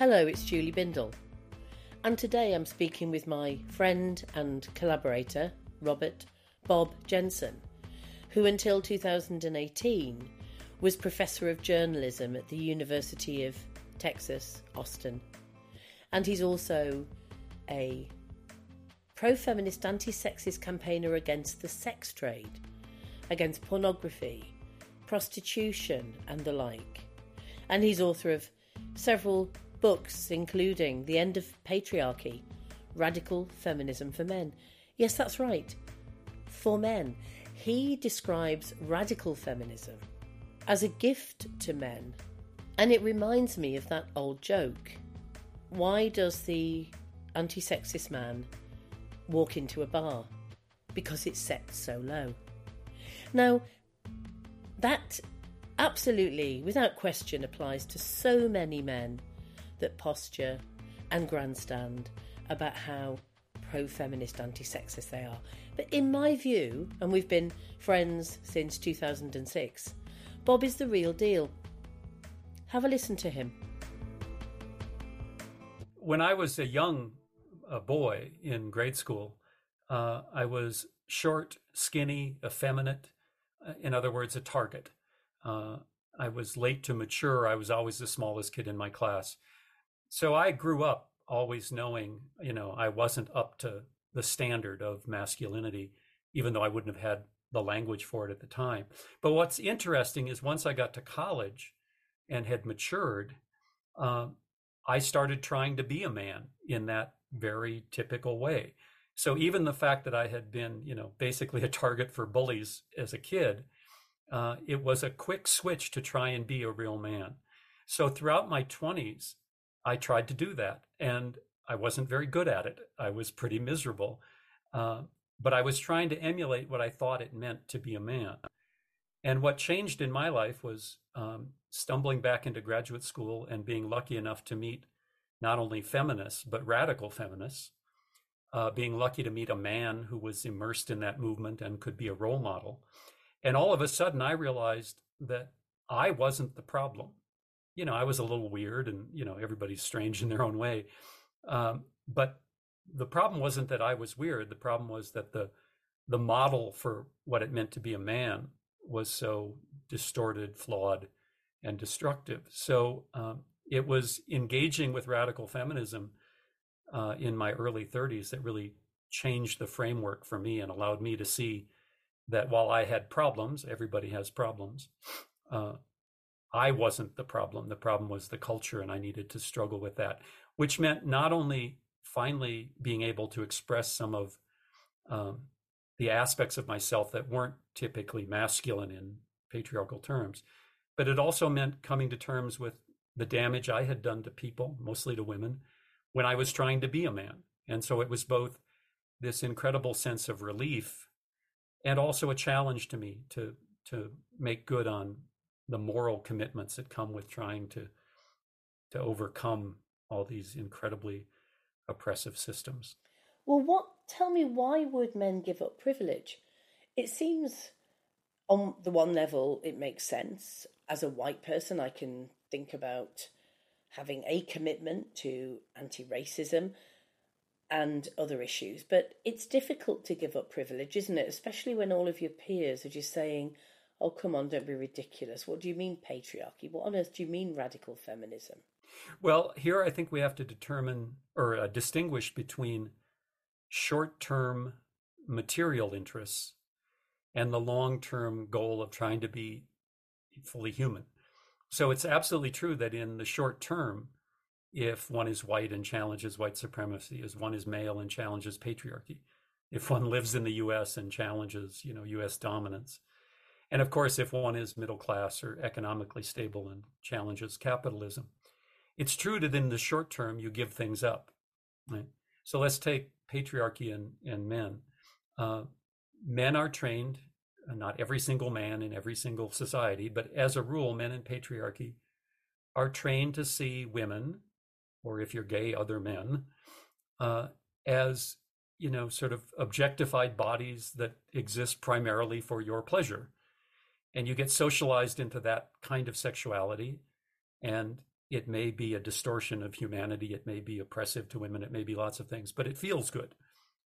Hello, it's Julie Bindel. And today I'm speaking with my friend and collaborator, Robert Bob Jensen, who until 2018 was Professor of Journalism at the University of Texas, Austin. And he's also a pro feminist, anti sexist campaigner against the sex trade, against pornography, prostitution, and the like. And he's author of several books, including The End of Patriarchy Radical Feminism for Men. Yes, that's right, for men. He describes radical feminism as a gift to men. And it reminds me of that old joke. Why does the anti sexist man walk into a bar? Because it's set so low. Now, that absolutely, without question, applies to so many men that posture and grandstand about how pro feminist, anti sexist they are. But in my view, and we've been friends since 2006, Bob is the real deal. Have a listen to him. When I was a young uh, boy in grade school, uh, I was short, skinny, effeminate, uh, in other words, a target. Uh, I was late to mature. I was always the smallest kid in my class so I grew up always knowing, you know, I wasn't up to the standard of masculinity, even though I wouldn't have had the language for it at the time. But what's interesting is once I got to college and had matured, uh, I started trying to be a man in that very typical way. So even the fact that I had been, you know, basically a target for bullies as a kid, uh, it was a quick switch to try and be a real man. So throughout my 20s, I tried to do that and I wasn't very good at it. I was pretty miserable. Uh, but I was trying to emulate what I thought it meant to be a man. And what changed in my life was um, stumbling back into graduate school and being lucky enough to meet not only feminists, but radical feminists. Uh, being lucky to meet a man who was immersed in that movement and could be a role model. And all of a sudden, I realized that I wasn't the problem you know, I was a little weird and, you know, everybody's strange in their own way. Um, but the problem wasn't that I was weird. The problem was that the, the model for what it meant to be a man was so distorted, flawed, and destructive. So um, it was engaging with radical feminism uh, in my early 30s that really changed the framework for me and allowed me to see that while I had problems, everybody has problems, uh, I wasn't the problem. The problem was the culture, and I needed to struggle with that, which meant not only finally being able to express some of um, the aspects of myself that weren't typically masculine in patriarchal terms, but it also meant coming to terms with the damage I had done to people, mostly to women, when I was trying to be a man. And so it was both this incredible sense of relief and also a challenge to me to to make good on the moral commitments that come with trying to to overcome all these incredibly oppressive systems. Well, what? Tell me, why would men give up privilege? It seems, on the one level, it makes sense. As a white person, I can think about having a commitment to anti-racism and other issues, but it's difficult to give up privilege, isn't it? Especially when all of your peers are just saying, oh, come on, don't be ridiculous. What do you mean patriarchy? What on earth do you mean radical feminism? Well, here I think we have to determine or uh, distinguish between short term material interests and the long term goal of trying to be fully human. So it's absolutely true that in the short term, if one is white and challenges white supremacy, as one is male and challenges patriarchy, if one lives in the US and challenges, you know, US dominance, and of course, if one is middle class or economically stable and challenges capitalism, it's true that in the short term, you give things up. Right? So let's take patriarchy and, and men. Uh, men are trained, uh, not every single man in every single society, but as a rule, men in patriarchy are trained to see women, or if you're gay, other men, uh, as you know, sort of objectified bodies that exist primarily for your pleasure and you get socialized into that kind of sexuality and It may be a distortion of humanity. It may be oppressive to women. It may be lots of things, but it feels good,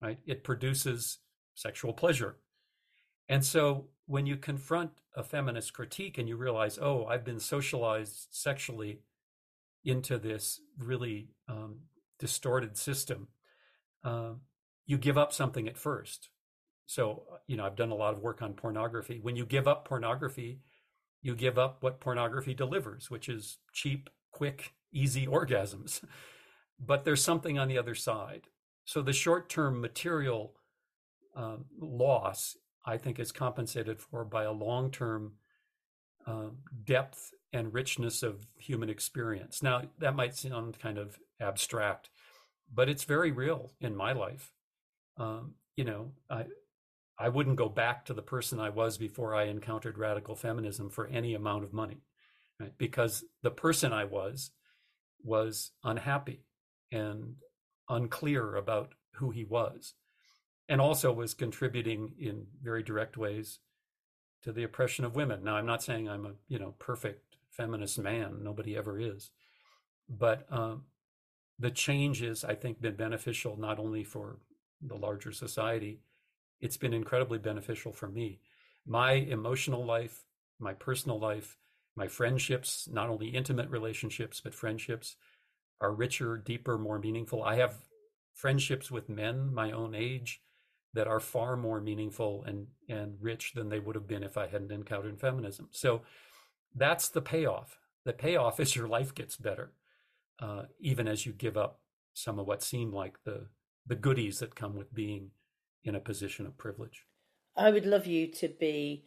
right? It produces sexual pleasure. And so when you confront a feminist critique and you realize, oh, I've been socialized sexually into this really um, distorted system, uh, you give up something at first. So, you know, I've done a lot of work on pornography. When you give up pornography, you give up what pornography delivers, which is cheap, quick, easy orgasms. But there's something on the other side. So the short term material um, loss, I think, is compensated for by a long term uh, depth and richness of human experience. Now, that might sound kind of abstract, but it's very real in my life. Um, you know, I I wouldn't go back to the person I was before I encountered radical feminism for any amount of money, right? Because the person I was was unhappy and unclear about who he was, and also was contributing in very direct ways to the oppression of women. Now, I'm not saying I'm a you know perfect feminist man. Nobody ever is, but um, the changes I think been beneficial not only for the larger society, it's been incredibly beneficial for me. My emotional life, my personal life, my friendships, not only intimate relationships, but friendships are richer, deeper, more meaningful. I have friendships with men my own age that are far more meaningful and, and rich than they would have been if I hadn't encountered feminism. So that's the payoff. The payoff is your life gets better, uh, even as you give up some of what seem like the the goodies that come with being in a position of privilege. I would love you to be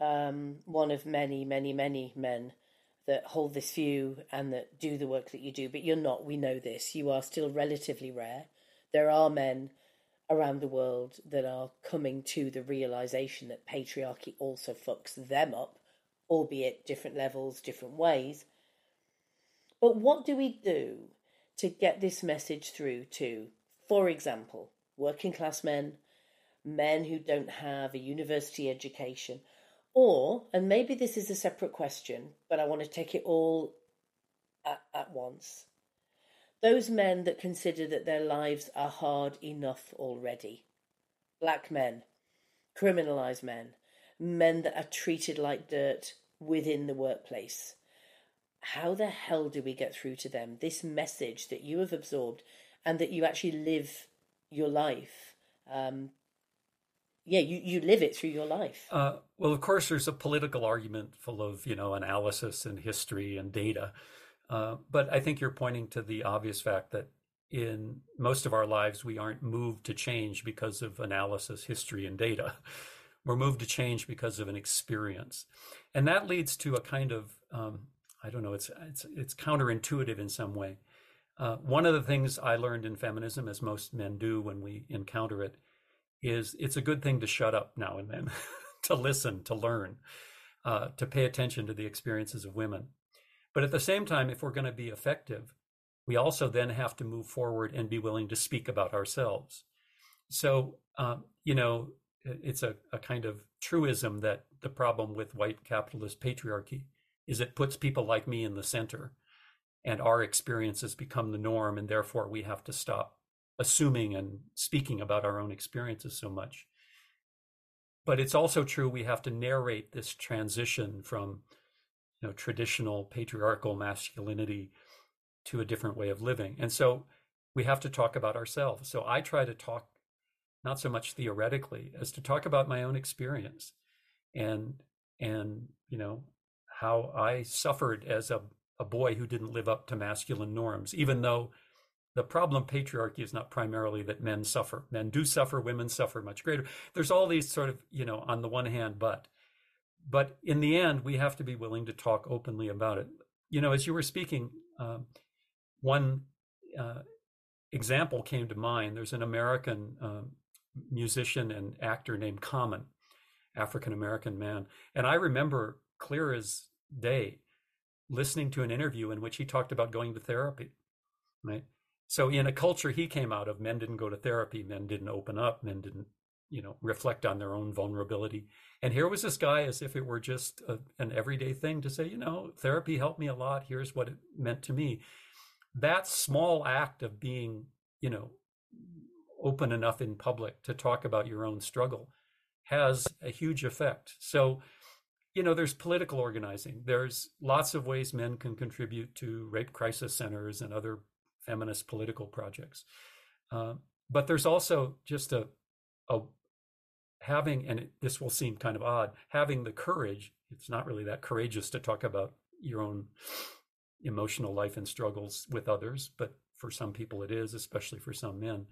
um, one of many, many, many men that hold this view and that do the work that you do, but you're not. We know this. You are still relatively rare. There are men around the world that are coming to the realization that patriarchy also fucks them up, albeit different levels, different ways. But what do we do to get this message through to for example, working class men, men who don't have a university education, or, and maybe this is a separate question, but I want to take it all at, at once. Those men that consider that their lives are hard enough already. Black men, criminalized men, men that are treated like dirt within the workplace. How the hell do we get through to them this message that you have absorbed and that you actually live your life. Um, yeah, you, you live it through your life. Uh, well, of course, there's a political argument full of you know analysis and history and data, uh, but I think you're pointing to the obvious fact that in most of our lives we aren't moved to change because of analysis, history, and data. We're moved to change because of an experience, and that leads to a kind of um, I don't know. It's it's it's counterintuitive in some way. Uh, one of the things I learned in feminism, as most men do when we encounter it, is it's a good thing to shut up now and then, to listen, to learn, uh, to pay attention to the experiences of women. But at the same time, if we're going to be effective, we also then have to move forward and be willing to speak about ourselves. So, um, you know, it's a, a kind of truism that the problem with white capitalist patriarchy is it puts people like me in the center and our experiences become the norm and therefore we have to stop assuming and speaking about our own experiences so much. But it's also true we have to narrate this transition from you know traditional patriarchal masculinity to a different way of living. And so we have to talk about ourselves. So i try to talk not so much theoretically as to talk about my own experience and and you know how i suffered as a a boy who didn't live up to masculine norms, even though the problem patriarchy is not primarily that men suffer. Men do suffer, women suffer much greater. There's all these sort of, you know, on the one hand, but. But in the end, we have to be willing to talk openly about it. You know, as you were speaking, um, one uh, example came to mind. There's an American um, musician and actor named Common, African American man. And I remember clear as day listening to an interview in which he talked about going to therapy, right? So in a culture he came out of, men didn't go to therapy, men didn't open up, men didn't, you know, reflect on their own vulnerability. And here was this guy as if it were just a, an everyday thing to say, you know, therapy helped me a lot. Here's what it meant to me. That small act of being, you know, open enough in public to talk about your own struggle has a huge effect. So, you know, there's political organizing. There's lots of ways men can contribute to rape crisis centers and other feminist political projects. Uh, but there's also just a, a having, and it, this will seem kind of odd, having the courage. It's not really that courageous to talk about your own emotional life and struggles with others, but for some people it is, especially for some men.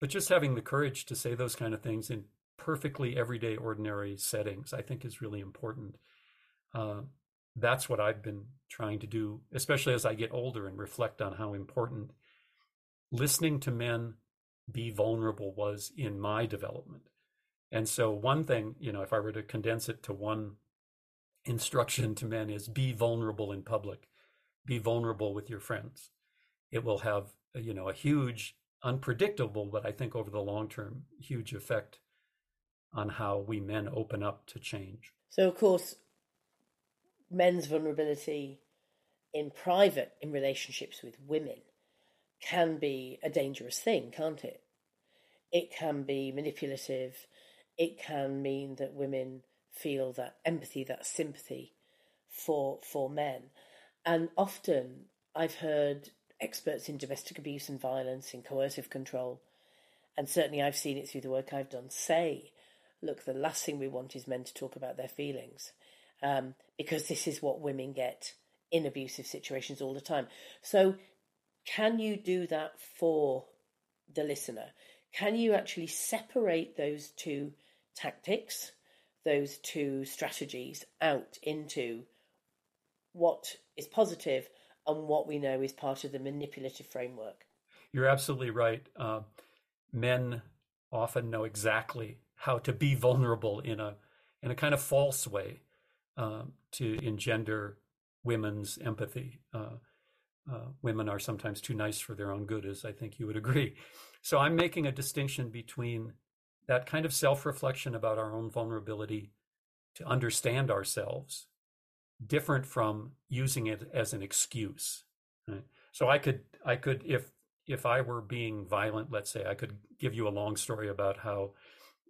But just having the courage to say those kind of things in perfectly everyday, ordinary settings, I think is really important. Uh, that's what I've been trying to do, especially as I get older and reflect on how important listening to men be vulnerable was in my development. And so, one thing, you know, if I were to condense it to one instruction to men is be vulnerable in public, be vulnerable with your friends. It will have, you know, a huge, unpredictable, but I think over the long term, huge effect on how we men open up to change. So, of course, men's vulnerability in private in relationships with women can be a dangerous thing, can't it? It can be manipulative. It can mean that women feel that empathy, that sympathy for for men. And often I've heard experts in domestic abuse and violence, in coercive control, and certainly I've seen it through the work I've done, say, look, the last thing we want is men to talk about their feelings. Um, because this is what women get in abusive situations all the time. So can you do that for the listener? Can you actually separate those two tactics, those two strategies out into what is positive and what we know is part of the manipulative framework? You're absolutely right. Uh, men often know exactly how to be vulnerable in a in a kind of false way uh, to engender women's empathy. Uh, uh, women are sometimes too nice for their own good, as I think you would agree. So I'm making a distinction between that kind of self reflection about our own vulnerability to understand ourselves, different from using it as an excuse. Right? So I could, I could, if if I were being violent, let's say, I could give you a long story about how,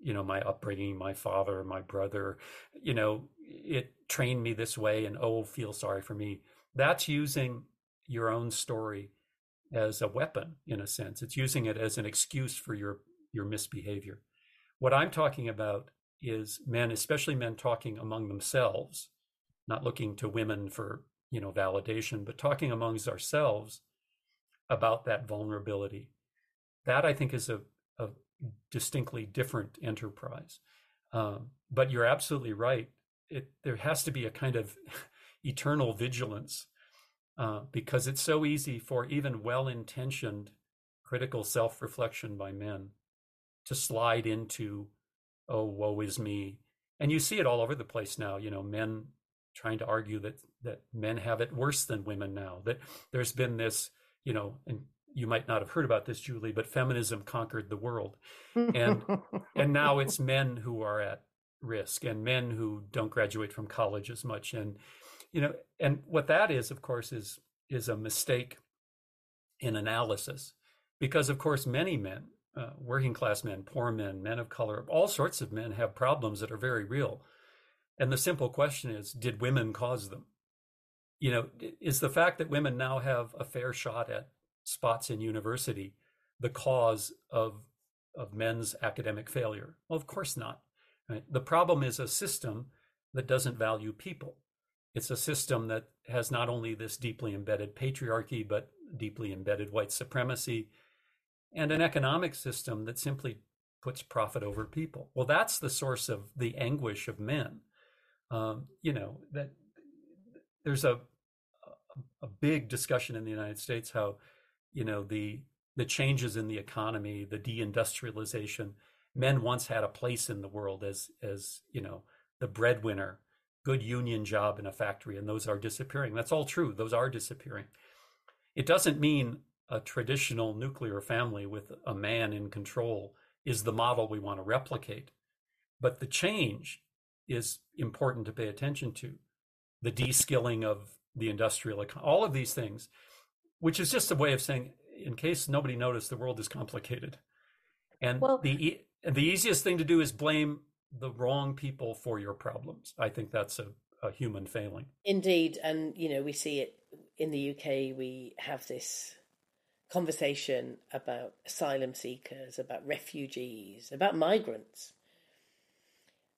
you know, my upbringing, my father, my brother, you know, it trained me this way, and oh, feel sorry for me. That's using your own story as a weapon in a sense. It's using it as an excuse for your your misbehavior. What i'm talking about is men especially men talking among themselves not looking to women for you know validation but talking amongst ourselves about that vulnerability. That i think is a, distinctly different enterprise um, but you're absolutely right it, there has to be a kind of eternal vigilance uh, because it's so easy for even well intentioned critical self reflection by men to slide into, oh, woe is me. And you see it all over the place now, you know, men trying to argue that that men have it worse than women now that there's been this you know and you might not have heard about this julie but feminism conquered the world. And and now it's men who are at risk and men who don't graduate from college as much. And you know and what that is of course is is a mistake in analysis because of course many men uh, working class men poor men men of color all sorts of men have problems that are very real. And the simple question is did women cause them? You know is the fact that women now have a fair shot at spots in university the cause of of men's academic failure well of course not right? the problem is a system that doesn't value people it's a system that has not only this deeply embedded patriarchy, but deeply embedded white supremacy, and an economic system that simply puts profit over people. Well, that's the source of the anguish of men. Um, you know that there's a, a, a big discussion in the United States how you know the the changes in the economy, the deindustrialization. Men once had a place in the world as as you know the breadwinner good union job in a factory and those are disappearing. That's all true. Those are disappearing. It doesn't mean a traditional nuclear family with a man in control is the model we want to replicate. But the change is important to pay attention to. The de-skilling of the industrial all of these things, which is just a way of saying, in case nobody noticed, the world is complicated. And well, the the easiest thing to do is blame the wrong people for your problems. I think that's a, a human failing. Indeed, and you know we see it in the UK. We have this conversation about asylum seekers, about refugees, about migrants.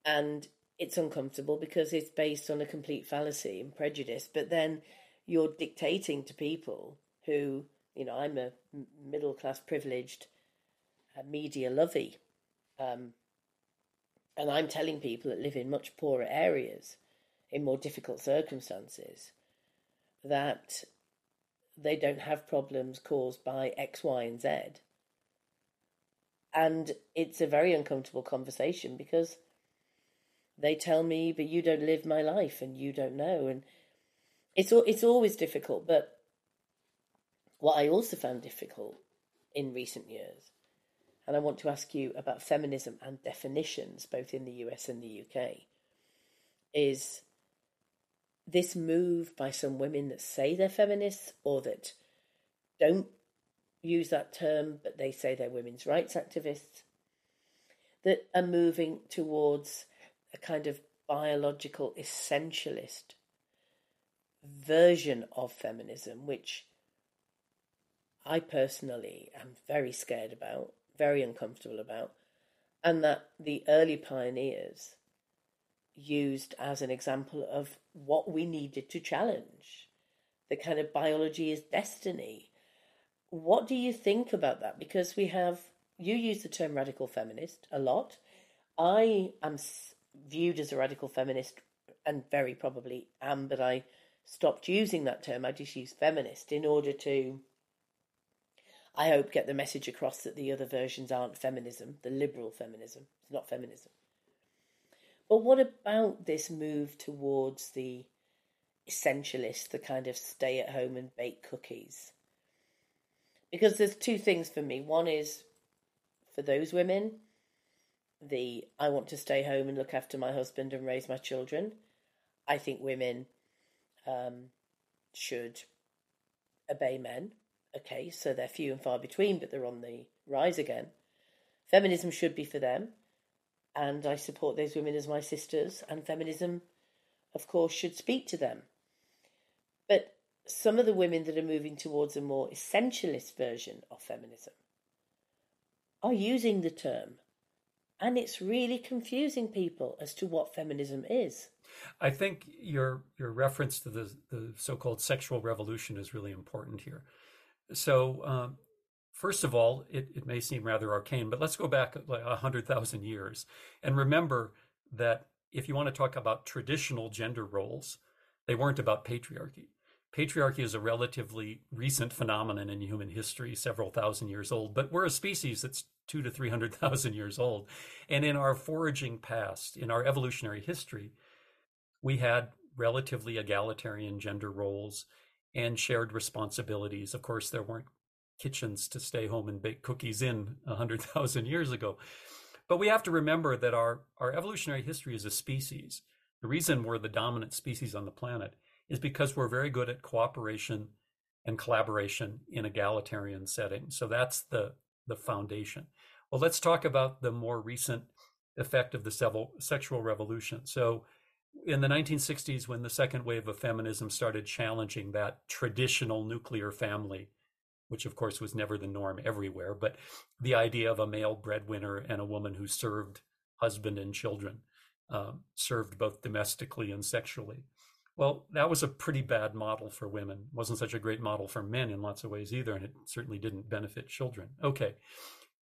And it's uncomfortable because it's based on a complete fallacy and prejudice. But then you're dictating to people who, you know, I'm a middle class privileged uh, media lovey. Um, and I'm telling people that live in much poorer areas, in more difficult circumstances, that they don't have problems caused by X, Y, and Z. And it's a very uncomfortable conversation because they tell me, but you don't live my life and you don't know. And it's, it's always difficult. But what I also found difficult in recent years, and I want to ask you about feminism and definitions, both in the US and the UK, is this move by some women that say they're feminists or that don't use that term, but they say they're women's rights activists, that are moving towards a kind of biological essentialist version of feminism, which I personally am very scared about, very uncomfortable about, and that the early pioneers used as an example of what we needed to challenge. The kind of biology is destiny. What do you think about that? Because we have, you use the term radical feminist a lot. I am viewed as a radical feminist and very probably am, but I stopped using that term. I just use feminist in order to, I hope, get the message across that the other versions aren't feminism, the liberal feminism. It's not feminism. But what about this move towards the essentialist, the kind of stay at home and bake cookies? Because there's two things for me. One is for those women, the I want to stay home and look after my husband and raise my children. I think women um, should obey men. Okay, so they're few and far between, but they're on the rise again. Feminism should be for them and I support those women as my sisters, and feminism, of course, should speak to them. But some of the women that are moving towards a more essentialist version of feminism are using the term, and it's really confusing people as to what feminism is. I think your your reference to the the so-called sexual revolution is really important here. So um, First of all, it, it may seem rather arcane, but let's go back like 100,000 years and remember that if you want to talk about traditional gender roles, they weren't about patriarchy. Patriarchy is a relatively recent phenomenon in human history, several thousand years old, but we're a species that's two to 300,000 years old. And in our foraging past, in our evolutionary history, we had relatively egalitarian gender roles and shared responsibilities. Of course, there weren't kitchens to stay home and bake cookies in 100,000 years ago. But we have to remember that our, our evolutionary history as a species, the reason we're the dominant species on the planet is because we're very good at cooperation and collaboration in egalitarian settings. So that's the, the foundation. Well, let's talk about the more recent effect of the sexual revolution. So in the 1960s, when the second wave of feminism started challenging that traditional nuclear family which of course was never the norm everywhere, but the idea of a male breadwinner and a woman who served husband and children, um, served both domestically and sexually. Well, that was a pretty bad model for women. It wasn't such a great model for men in lots of ways either, and it certainly didn't benefit children. Okay,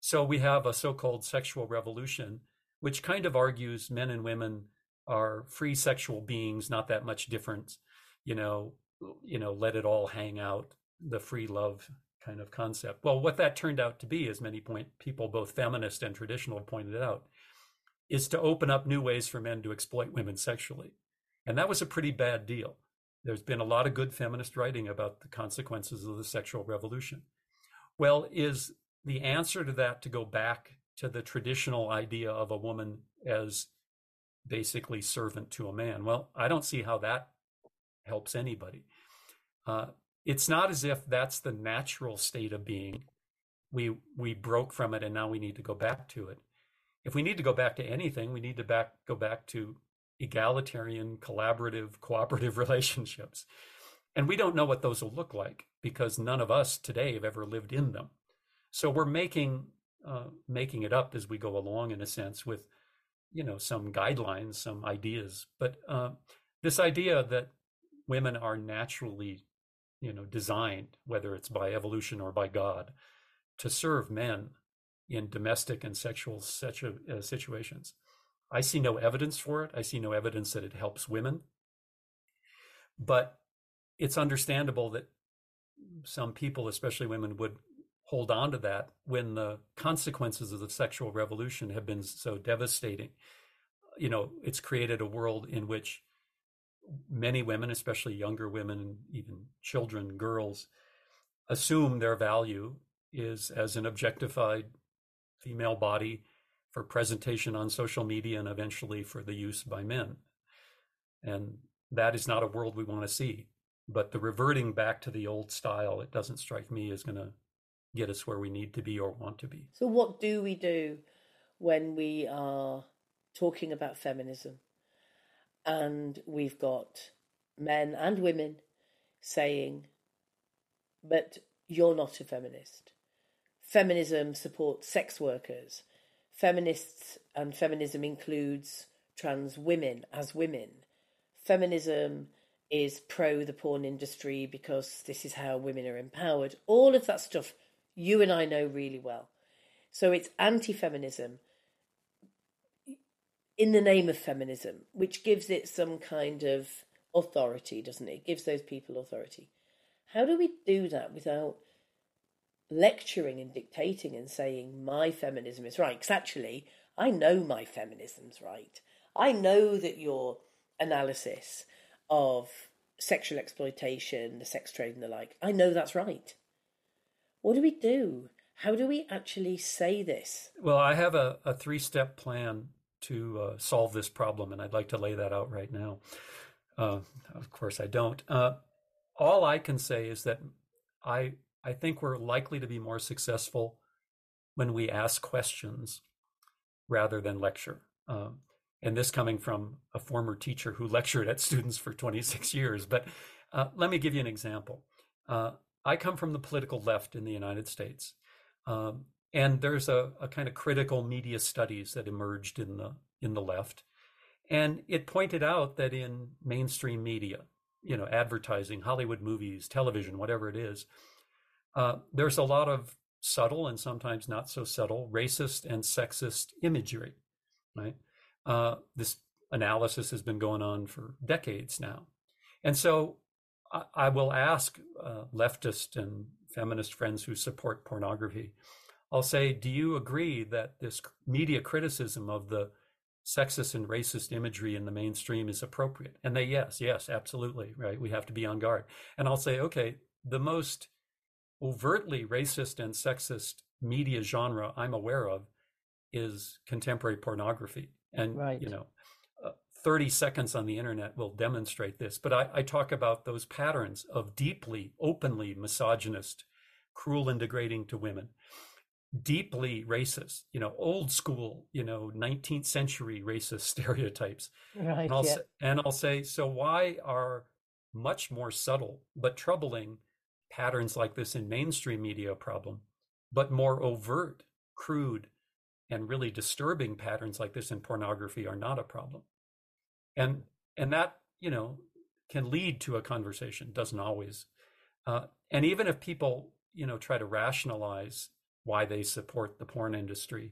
so we have a so-called sexual revolution, which kind of argues men and women are free sexual beings, not that much different. You know, you know, let it all hang out. The free love kind of concept. Well, what that turned out to be, as many point people, both feminist and traditional, pointed out, is to open up new ways for men to exploit women sexually. And that was a pretty bad deal. There's been a lot of good feminist writing about the consequences of the sexual revolution. Well, is the answer to that to go back to the traditional idea of a woman as basically servant to a man. Well, I don't see how that helps anybody. Uh, it's not as if that's the natural state of being. We we broke from it and now we need to go back to it. If we need to go back to anything, we need to back go back to egalitarian, collaborative, cooperative relationships. And we don't know what those will look like because none of us today have ever lived in them. So we're making uh, making it up as we go along, in a sense, with you know some guidelines, some ideas. But uh, this idea that women are naturally, you know, designed, whether it's by evolution or by God, to serve men in domestic and sexual situ- uh, situations. I see no evidence for it. I see no evidence that it helps women. But it's understandable that some people, especially women, would hold on to that when the consequences of the sexual revolution have been so devastating. You know, it's created a world in which many women, especially younger women, and even children, girls, assume their value is as an objectified female body for presentation on social media and eventually for the use by men. And that is not a world we want to see. But the reverting back to the old style, it doesn't strike me as going to get us where we need to be or want to be. So, what do we do when we are talking about feminism and we've got men and women saying, but you're not a feminist? Feminism supports sex workers feminists and feminism includes trans women as women. Feminism is pro the porn industry because this is how women are empowered. All of that stuff you and I know really well. So it's anti feminism in the name of feminism, which gives it some kind of authority, doesn't it? It gives those people authority. How do we do that without lecturing and dictating and saying my feminism is right. Because actually, I know my feminism's right. I know that your analysis of sexual exploitation, the sex trade, and the like, I know that's right. What do we do? How do we actually say this? Well, I have a, a three step plan to uh, solve this problem, and I'd like to lay that out right now. Uh, of course, I don't. Uh, all I can say is that I I think we're likely to be more successful when we ask questions rather than lecture. Um, and this coming from a former teacher who lectured at students for 26 years. But uh, let me give you an example. Uh, I come from the political left in the United States. Um, and there's a, a, kind of critical media studies that emerged in the in the left, and it pointed out that in mainstream media, you know, advertising, Hollywood movies, television, whatever it is, uh, there's a lot of subtle and sometimes not so subtle racist and sexist imagery, right? Uh, this analysis has been going on for decades now. And so I, I will ask uh, leftist and feminist friends who support pornography, I'll say, do you agree that this media criticism of the sexist and racist imagery in the mainstream is appropriate? And they, yes, yes, absolutely, right? We have to be on guard. And I'll say, okay, the most overtly racist and sexist media genre I'm aware of is contemporary pornography. And, right. you know, 30 seconds on the internet will demonstrate this. But I, I talk about those patterns of deeply, openly misogynist, cruel and degrading to women, deeply racist, you know, old school, you know, 19th century racist stereotypes. Right, and, I'll yeah. say, and I'll say, so why are much more subtle but troubling patterns like this in mainstream media a problem, but more overt, crude, and really disturbing patterns like this in pornography are not a problem. And and that you know can lead to a conversation. Doesn't always. Uh, and even if people you know try to rationalize why they support the porn industry,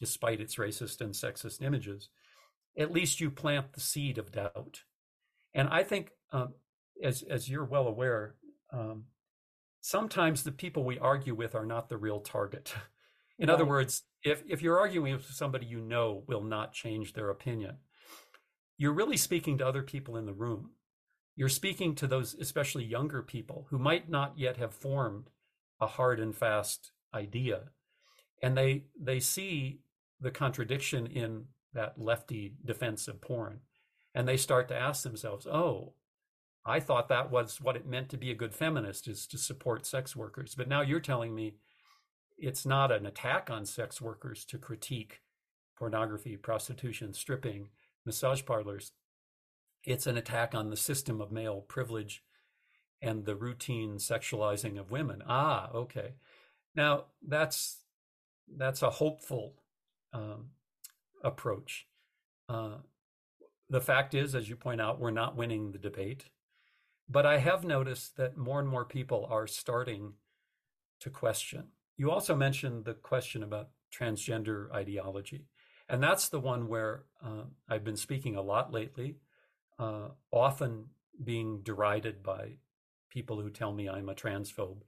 despite its racist and sexist images, at least you plant the seed of doubt. And I think, um, as as you're well aware, um, sometimes the people we argue with are not the real target. In right. other words, if, if you're arguing with somebody you know will not change their opinion, you're really speaking to other people in the room. You're speaking to those, especially younger people, who might not yet have formed a hard and fast idea. and they they see the contradiction in that lefty defense of porn, and they start to ask themselves, "Oh, I thought that was what it meant to be a good feminist is to support sex workers, but now you're telling me it's not an attack on sex workers to critique pornography, prostitution, stripping, massage parlors. It's an attack on the system of male privilege and the routine sexualizing of women. Ah, okay. Now that's that's a hopeful um, approach. Uh, the fact is, as you point out, we're not winning the debate. But I have noticed that more and more people are starting to question. You also mentioned the question about transgender ideology. And that's the one where uh, I've been speaking a lot lately, uh, often being derided by people who tell me I'm a transphobe.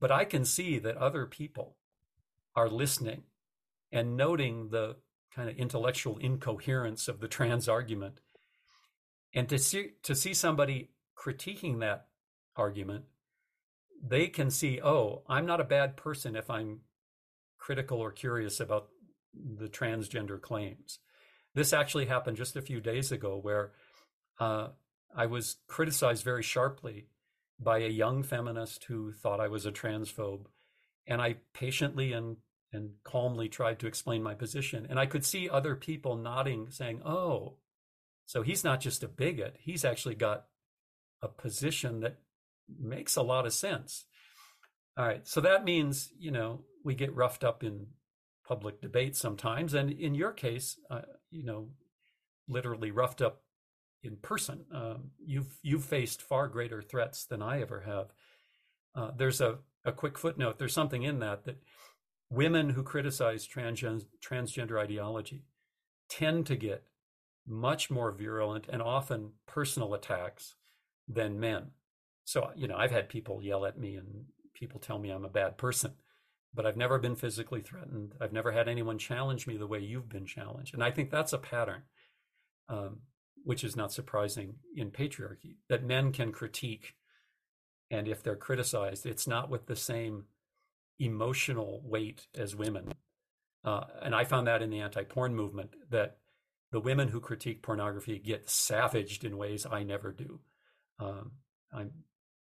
But I can see that other people are listening and noting the kind of intellectual incoherence of the trans argument. And to see to see somebody critiquing that argument, they can see, oh, I'm not a bad person if I'm critical or curious about the transgender claims. This actually happened just a few days ago where uh, I was criticized very sharply by a young feminist who thought I was a transphobe. And I patiently and, and calmly tried to explain my position. And I could see other people nodding, saying, oh, so he's not just a bigot, he's actually got a position that makes a lot of sense. All right. So that means, you know, we get roughed up in public debate sometimes. And in your case, uh, you know, literally roughed up in person. Um, you've you've faced far greater threats than I ever have. Uh, there's a, a quick footnote. There's something in that that women who criticize transgen- transgender ideology tend to get much more virulent and often personal attacks than men. So, you know, I've had people yell at me and people tell me I'm a bad person, but I've never been physically threatened. I've never had anyone challenge me the way you've been challenged. And I think that's a pattern, um, which is not surprising in patriarchy, that men can critique. And if they're criticized, it's not with the same emotional weight as women. Uh, and I found that in the anti porn movement that the women who critique pornography get savaged in ways I never do. Um, I'm,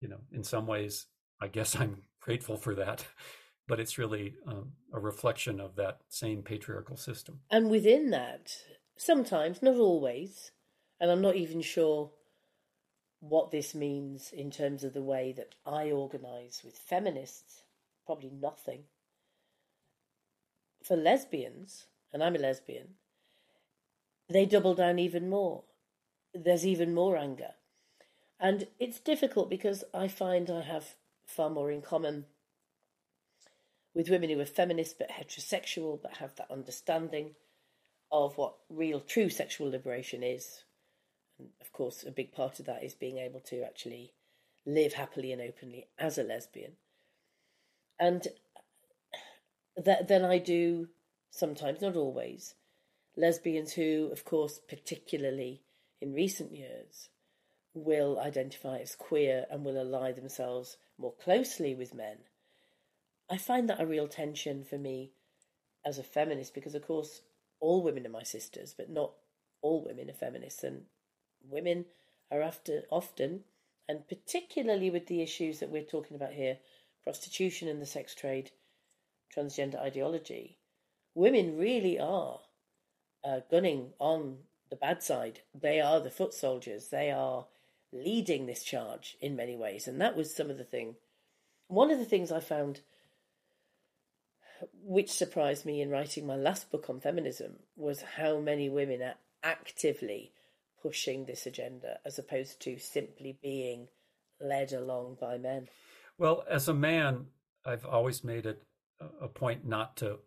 you know, in some ways, I guess I'm grateful for that, but it's really um, a reflection of that same patriarchal system. And within that, sometimes, not always, and I'm not even sure what this means in terms of the way that I organise with feminists, probably nothing. For lesbians, and I'm a lesbian, they double down even more. There's even more anger. And it's difficult because I find I have far more in common with women who are feminist but heterosexual but have that understanding of what real true sexual liberation is. And of course, a big part of that is being able to actually live happily and openly as a lesbian. And that, then I do sometimes, not always, lesbians who, of course, particularly in recent years, will identify as queer and will ally themselves more closely with men. I find that a real tension for me as a feminist because, of course, all women are my sisters, but not all women are feminists, and women are after, often, and particularly with the issues that we're talking about here prostitution and the sex trade, transgender ideology women really are uh, gunning on the bad side. They are the foot soldiers. They are leading this charge in many ways. And that was some of the thing. One of the things I found which surprised me in writing my last book on feminism was how many women are actively pushing this agenda as opposed to simply being led along by men. Well, as a man, I've always made it a point not to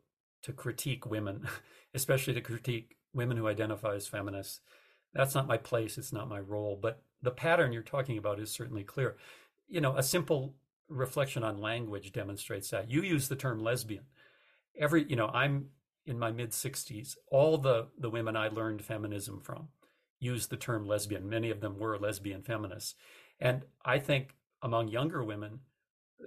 to critique women, especially to critique women who identify as feminists. That's not my place. It's not my role. But the pattern you're talking about is certainly clear. You know, a simple reflection on language demonstrates that. You use the term lesbian. Every, you know, I'm in my mid 60s. All the the women I learned feminism from used the term lesbian. Many of them were lesbian feminists. And I think among younger women,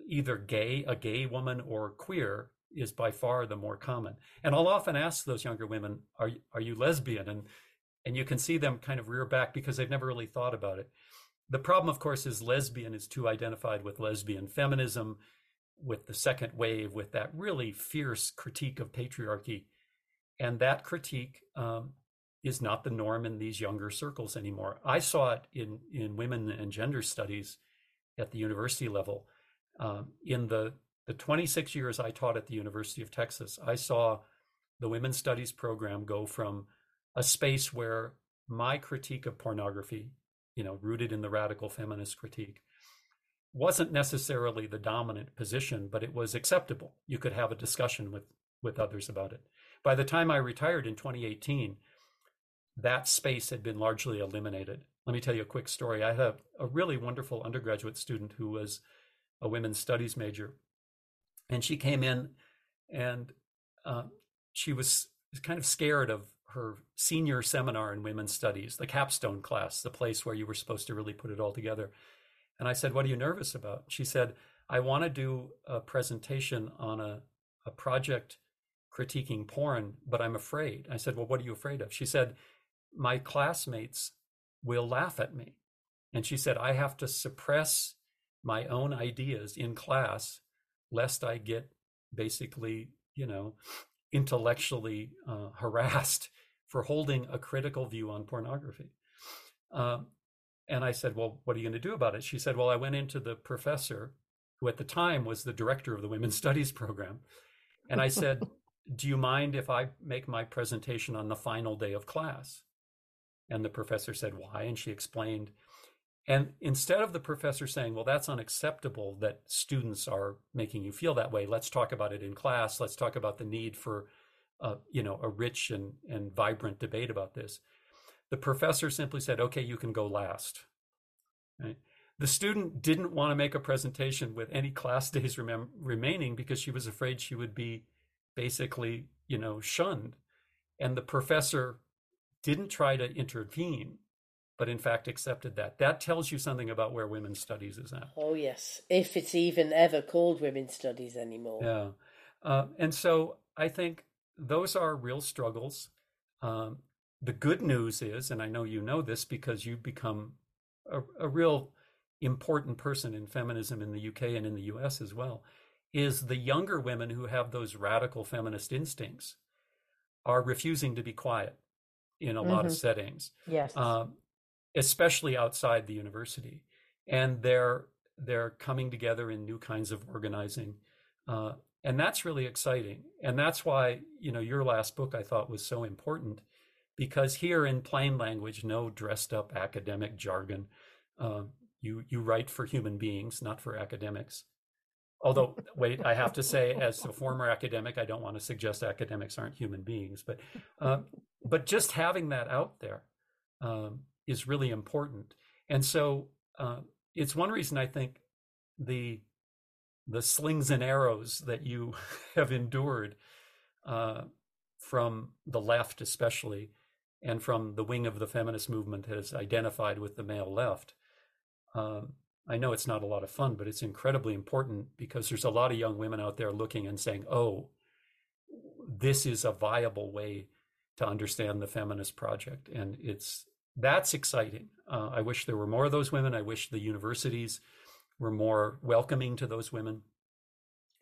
either gay, a gay woman or queer is by far the more common. And I'll often ask those younger women, "Are are you lesbian?" and and you can see them kind of rear back because they've never really thought about it. The problem, of course, is lesbian is too identified with lesbian feminism, with the second wave, with that really fierce critique of patriarchy, and that critique um, is not the norm in these younger circles anymore. I saw it in in women and gender studies at the university level. Um, in the the 26 years I taught at the University of Texas, I saw the women's studies program go from a space where my critique of pornography, you know, rooted in the radical feminist critique, wasn't necessarily the dominant position, but it was acceptable. You could have a discussion with with others about it. By the time I retired in 2018, that space had been largely eliminated. Let me tell you a quick story. I had a, a really wonderful undergraduate student who was a women's studies major, and she came in and uh, she was kind of scared of her senior seminar in women's studies, the capstone class, the place where you were supposed to really put it all together. And I said, What are you nervous about? She said, I want to do a presentation on a, a project critiquing porn, but I'm afraid. I said, Well, what are you afraid of? She said, My classmates will laugh at me. And she said, I have to suppress my own ideas in class lest I get basically, you know, intellectually uh, harassed for holding a critical view on pornography. Um, and I said, Well, what are you going to do about it? She said, Well, I went into the professor, who at the time was the director of the Women's Studies program. And I said, Do you mind if I make my presentation on the final day of class? And the professor said, Why? And she explained. And instead of the professor saying, Well, that's unacceptable that students are making you feel that way, let's talk about it in class. Let's talk about the need for uh, you know, a rich and, and vibrant debate about this. The professor simply said, okay, you can go last. Right? The student didn't want to make a presentation with any class days rem- remaining because she was afraid she would be basically, you know, shunned. And the professor didn't try to intervene, but in fact accepted that. That tells you something about where women's studies is at. Oh, yes. If it's even ever called women's studies anymore. Yeah. Uh, and so I think those are real struggles. Um, the good news is, and I know you know this because you've become a, a real important person in feminism in the UK and in the US as well, is the younger women who have those radical feminist instincts are refusing to be quiet in a mm-hmm. lot of mm-hmm. settings. Yes. Um, especially outside the university. And they're they're coming together in new kinds of organizing. Uh, and that's really exciting and that's why you know your last book i thought was so important because here in plain language no dressed up academic jargon uh, you you write for human beings not for academics. Although wait i have to say as a former academic i don't want to suggest academics aren't human beings but uh, but just having that out there um, is really important. And so uh, it's one reason i think the the slings and arrows that you have endured uh, from the left, especially, and from the wing of the feminist movement has identified with the male left. Um, I know it's not a lot of fun, but it's incredibly important because there's a lot of young women out there looking and saying, oh, this is a viable way to understand the feminist project. And it's that's exciting. Uh, I wish there were more of those women. I wish the universities we're more welcoming to those women.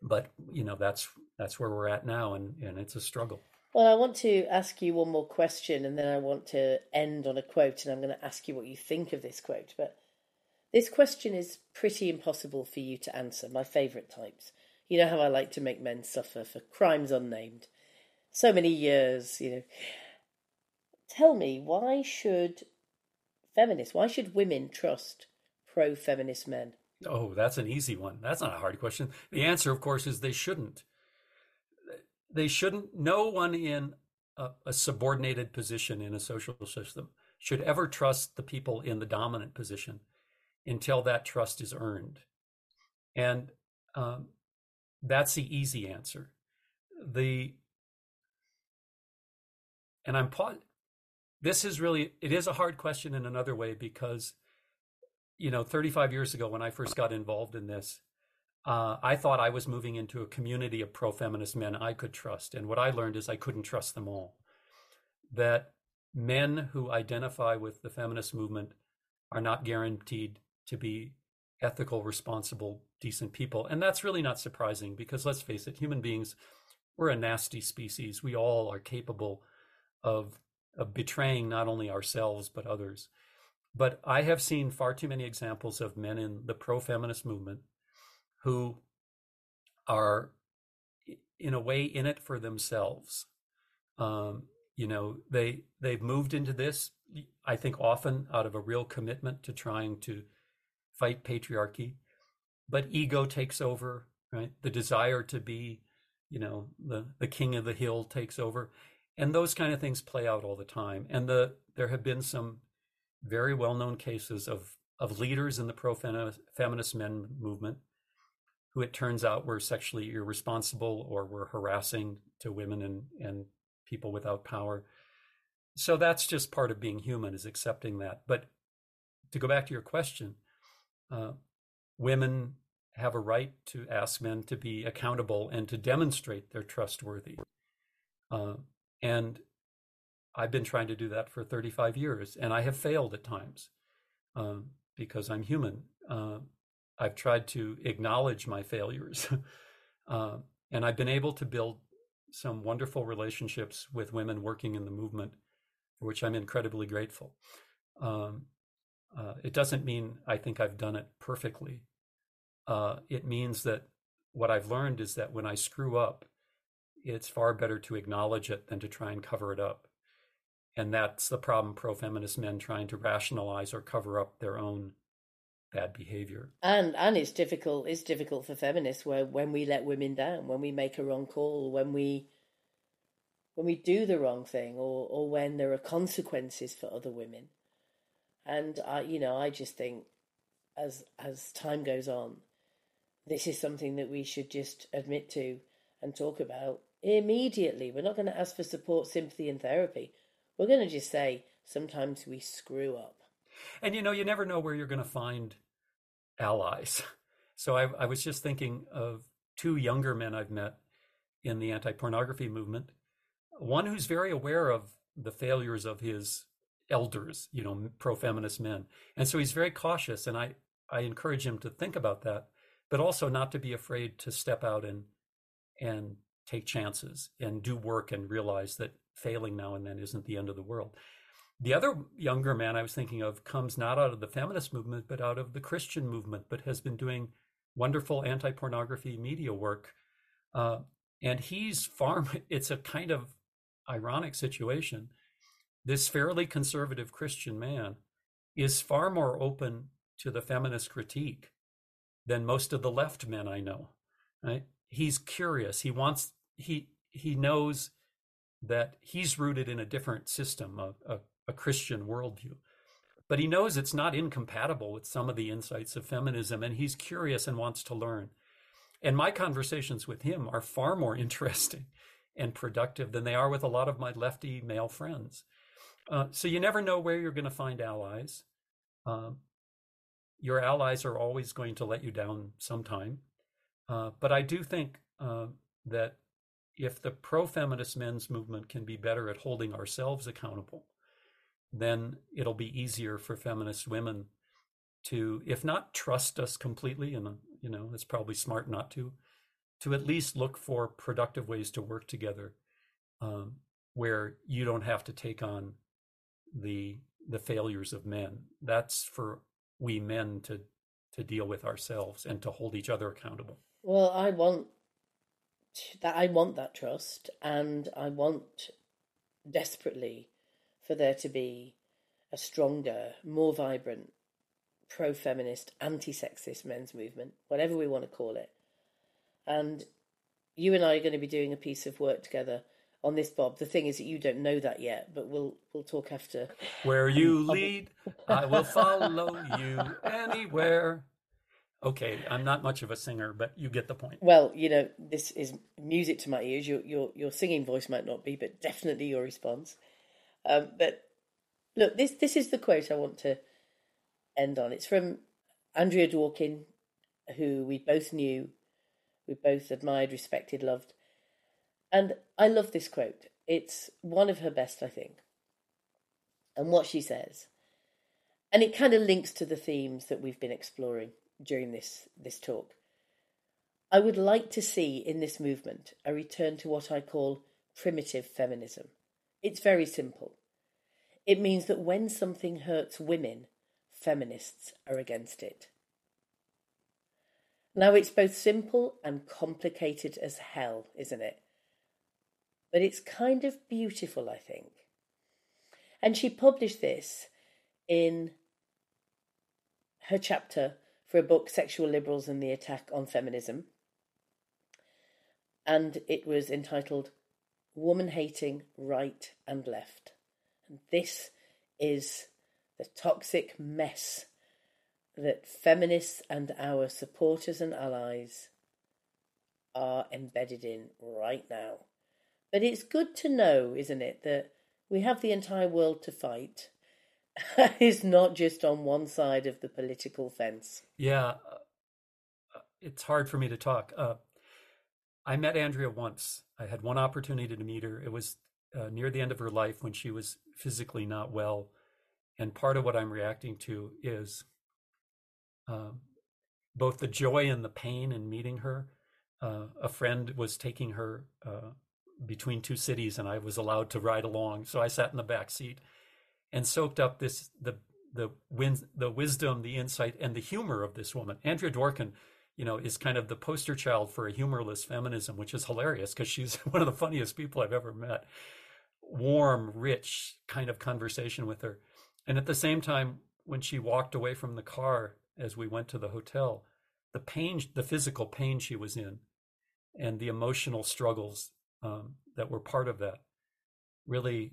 But you know that's that's where we're at now, and and it's a struggle. Well, I want to ask you one more question, and then I want to end on a quote, and I'm going to ask you what you think of this quote. But this question is pretty impossible for you to answer. My favourite types. You know how I like to make men suffer for crimes unnamed. So many years, you know. Tell me, why should feminists, why should women trust pro feminist men? Oh, that's an easy one. That's not a hard question. The answer, of course, is they shouldn't. They shouldn't. No one in a, a, subordinated position in a social system should ever trust the people in the dominant position until that trust is earned. And um, that's the easy answer. The and I'm this is really it is a hard question in another way because you know, 35 years ago when I first got involved in this, uh, I thought I was moving into a community of pro feminist men I could trust. And what I learned is I couldn't trust them all. That men who identify with the feminist movement are not guaranteed to be ethical, responsible, decent people. And that's really not surprising because let's face it, human beings, we're a nasty species. We all are capable of, of betraying not only ourselves, but others. But I have seen far too many examples of men in the pro feminist movement who are, in a way, in it for themselves. Um, you know, they they've moved into this, I think, often out of a real commitment to trying to fight patriarchy, but ego takes over, right? The desire to be, you know, the the king of the hill takes over, and those kind of things play out all the time. And the there have been some very well known cases of of leaders in the pro feminist men movement who it turns out were sexually irresponsible or were harassing to women and, and people without power. So that's just part of being human is accepting that. But to go back to your question, uh, women have a right to ask men to be accountable and to demonstrate they're trustworthy. Uh, and I've been trying to do that for 35 years, and I have failed at times um, because I'm human. Uh, I've tried to acknowledge my failures. uh, and I've been able to build some wonderful relationships with women working in the movement, for which I'm incredibly grateful. Um, uh, it doesn't mean I think I've done it perfectly. Uh, it means that what I've learned is that when I screw up, it's far better to acknowledge it than to try and cover it up. And that's the problem pro feminist men trying to rationalize or cover up their own bad behavior. And and it's difficult. It's difficult for feminists where when we let women down, when we make a wrong call, when we when we do the wrong thing, or or when there are consequences for other women. And I, you know, I just think as as time goes on, this is something that we should just admit to and talk about immediately. We're not going to ask for support, sympathy, and therapy. We're going to just say sometimes we screw up and you know, you never know where you're going to find allies. So I, I was just thinking of two younger men I've met in the anti pornography movement. One who's very aware of the failures of his elders, you know, pro feminist men. And so he's very cautious. And I, I encourage him to think about that, but also not to be afraid to step out and, and take chances and do work and realize that failing now and then isn't the end of the world. The other younger man I was thinking of comes not out of the feminist movement, but out of the Christian movement, but has been doing wonderful anti pornography media work. Uh, and he's far, it's a kind of ironic situation. This fairly conservative Christian man is far more open to the feminist critique than most of the left men I know. Right? He's curious. He wants, he, he knows that he's rooted in a different system, a, a a Christian worldview. But he knows it's not incompatible with some of the insights of feminism, and he's curious and wants to learn. And my conversations with him are far more interesting and productive than they are with a lot of my lefty male friends. Uh, so you never know where you're going to find allies. Um, your allies are always going to let you down sometime. Uh, but I do think uh, that if the pro feminist men's movement can be better at holding ourselves accountable, then it'll be easier for feminist women to, if not trust us completely, and you know, it's probably smart not to, to at least look for productive ways to work together, um, where you don't have to take on the the failures of men. That's for we men to to deal with ourselves and to hold each other accountable. Well, I want that. I want that trust, and I want desperately for there to be a stronger, more vibrant, pro feminist, anti sexist men's movement, whatever we want to call it. And you and I are going to be doing a piece of work together on this, Bob. The thing is that you don't know that yet, but we'll we'll talk after. Where you um, um, lead, I will follow you anywhere. Okay, I'm not much of a singer, but you get the point. Well, you know, this is music to my ears. Your your your singing voice might not be, but definitely your response. Um, but look, this this is the quote I want to end on. It's from Andrea Dworkin, who we both knew, we both admired, respected, loved. And I love this quote. It's one of her best, I think. And what she says, and it kind of links to the themes that we've been exploring during this, this talk. I would like to see in this movement a return to what I call primitive feminism. It's very simple. It means that when something hurts women, feminists are against it. Now, it's both simple and complicated as hell, isn't it? But it's kind of beautiful, I think. And she published this in her chapter for a book, Sexual Liberals and the Attack on Feminism. And it was entitled Woman Hating Right and Left. And this is the toxic mess that feminists and our supporters and allies are embedded in right now. But it's good to know, isn't it, that we have the entire world to fight. it's not just on one side of the political fence. Yeah, uh, it's hard for me to talk. Uh, I met Andrea once. I had one opportunity to meet her. It was uh, near the end of her life when she was physically not well. And part of what I'm reacting to is um, both the joy and the pain in meeting her. Uh, a friend was taking her uh, between two cities, and I was allowed to ride along. So I sat in the back seat and soaked up this the the win, the wisdom, the insight, and the humor of this woman. Andrea Dworkin, you know, is kind of the poster child for a humorless feminism, which is hilarious because she's one of the funniest people I've ever met. Warm, rich kind of conversation with her. And at the same time, when she walked away from the car as we went to the hotel, the pain, the physical pain she was in, and the emotional struggles um, that were part of that really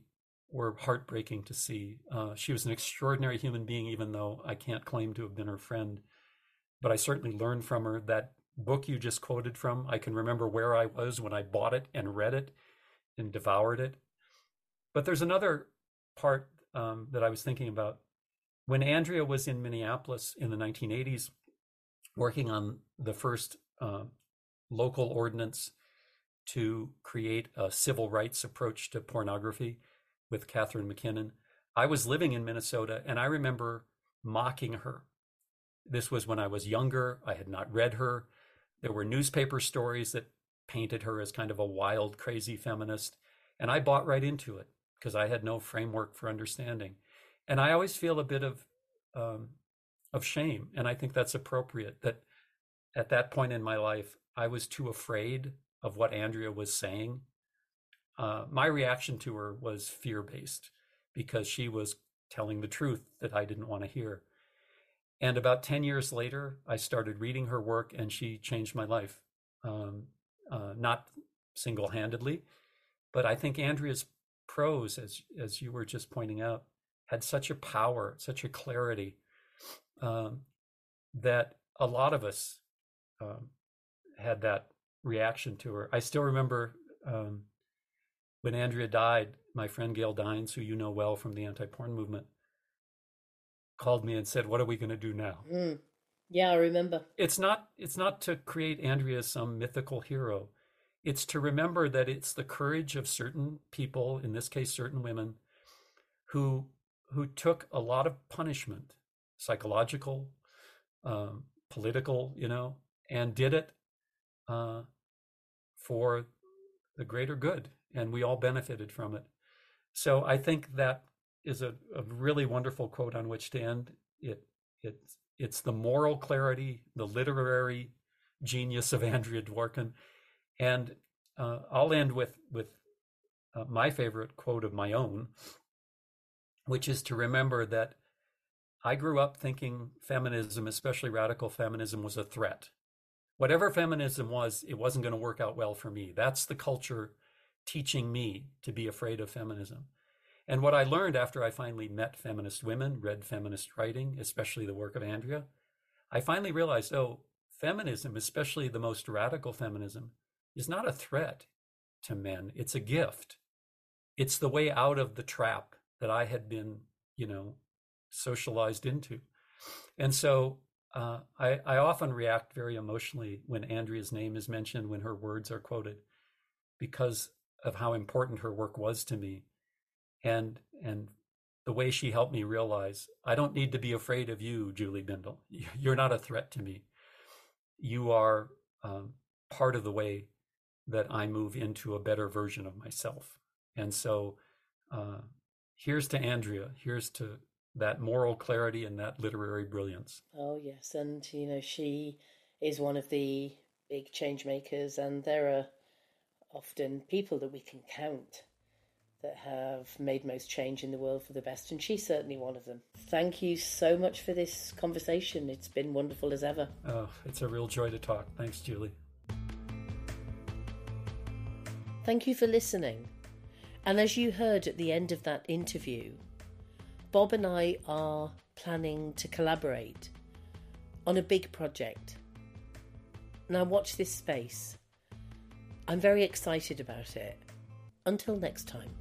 were heartbreaking to see. Uh, she was an extraordinary human being, even though I can't claim to have been her friend. But I certainly learned from her. That book you just quoted from, I can remember where I was when I bought it and read it and devoured it. But there's another part um, that I was thinking about. When Andrea was in Minneapolis in the 1980s, working on the first uh, local ordinance to create a civil rights approach to pornography with Catharine MacKinnon, I was living in Minnesota and I remember mocking her. This was when I was younger. I had not read her. There were newspaper stories that painted her as kind of a wild, crazy feminist. And I bought right into it because I had no framework for understanding. And I always feel a bit of um, of shame, and I think that's appropriate. That at that point in my life, I was too afraid of what Andrea was saying. Uh, my reaction to her was fear based because she was telling the truth that I didn't want to hear. And about 10 years later, I started reading her work and she changed my life. Um, uh, not single handedly, but I think Andrea's prose, as as you were just pointing out, had such a power, such a clarity um, that a lot of us um, had that reaction to her. I still remember um, when Andrea died. My friend Gail Dines, who you know well from the anti-porn movement, called me and said, "What are we going to do now?" Mm. Yeah, I remember. It's not. It's not to create Andrea as some mythical hero. It's to remember that it's the courage of certain people, in this case, certain women, who who took a lot of punishment, psychological, um, political, you know, and did it uh, for the greater good, and we all benefited from it. So I think that is a, a really wonderful quote on which to end. It it it's the moral clarity, the literary genius of Andrea Dworkin, and uh, I'll end with with uh, my favorite quote of my own, which is to remember that I grew up thinking feminism, especially radical feminism, was a threat. Whatever feminism was, it wasn't going to work out well for me. That's the culture teaching me to be afraid of feminism. And what I learned after I finally met feminist women, read feminist writing, especially the work of Andrea, I finally realized oh, feminism, especially the most radical feminism, is not a threat to men, it's a gift. It's the way out of the trap that I had been, you know, socialized into. And so uh, I, I often react very emotionally when Andrea's name is mentioned, when her words are quoted, because of how important her work was to me, and and the way she helped me realize I don't need to be afraid of you, Julie Bindel. You're not a threat to me. You are um, part of the way that I move into a better version of myself. And so, uh, here's to Andrea. Here's to that moral clarity and that literary brilliance. Oh, yes. And, you know, she is one of the big change makers, and there are often people that we can count that have made most change in the world for the best, and she's certainly one of them. Thank you so much for this conversation. It's been wonderful as ever. Oh, it's a real joy to talk. Thanks, Julie. Thank you for listening. And as you heard at the end of that interview, Bob and I are planning to collaborate on a big project. Now, watch this space. I'm very excited about it. Until next time.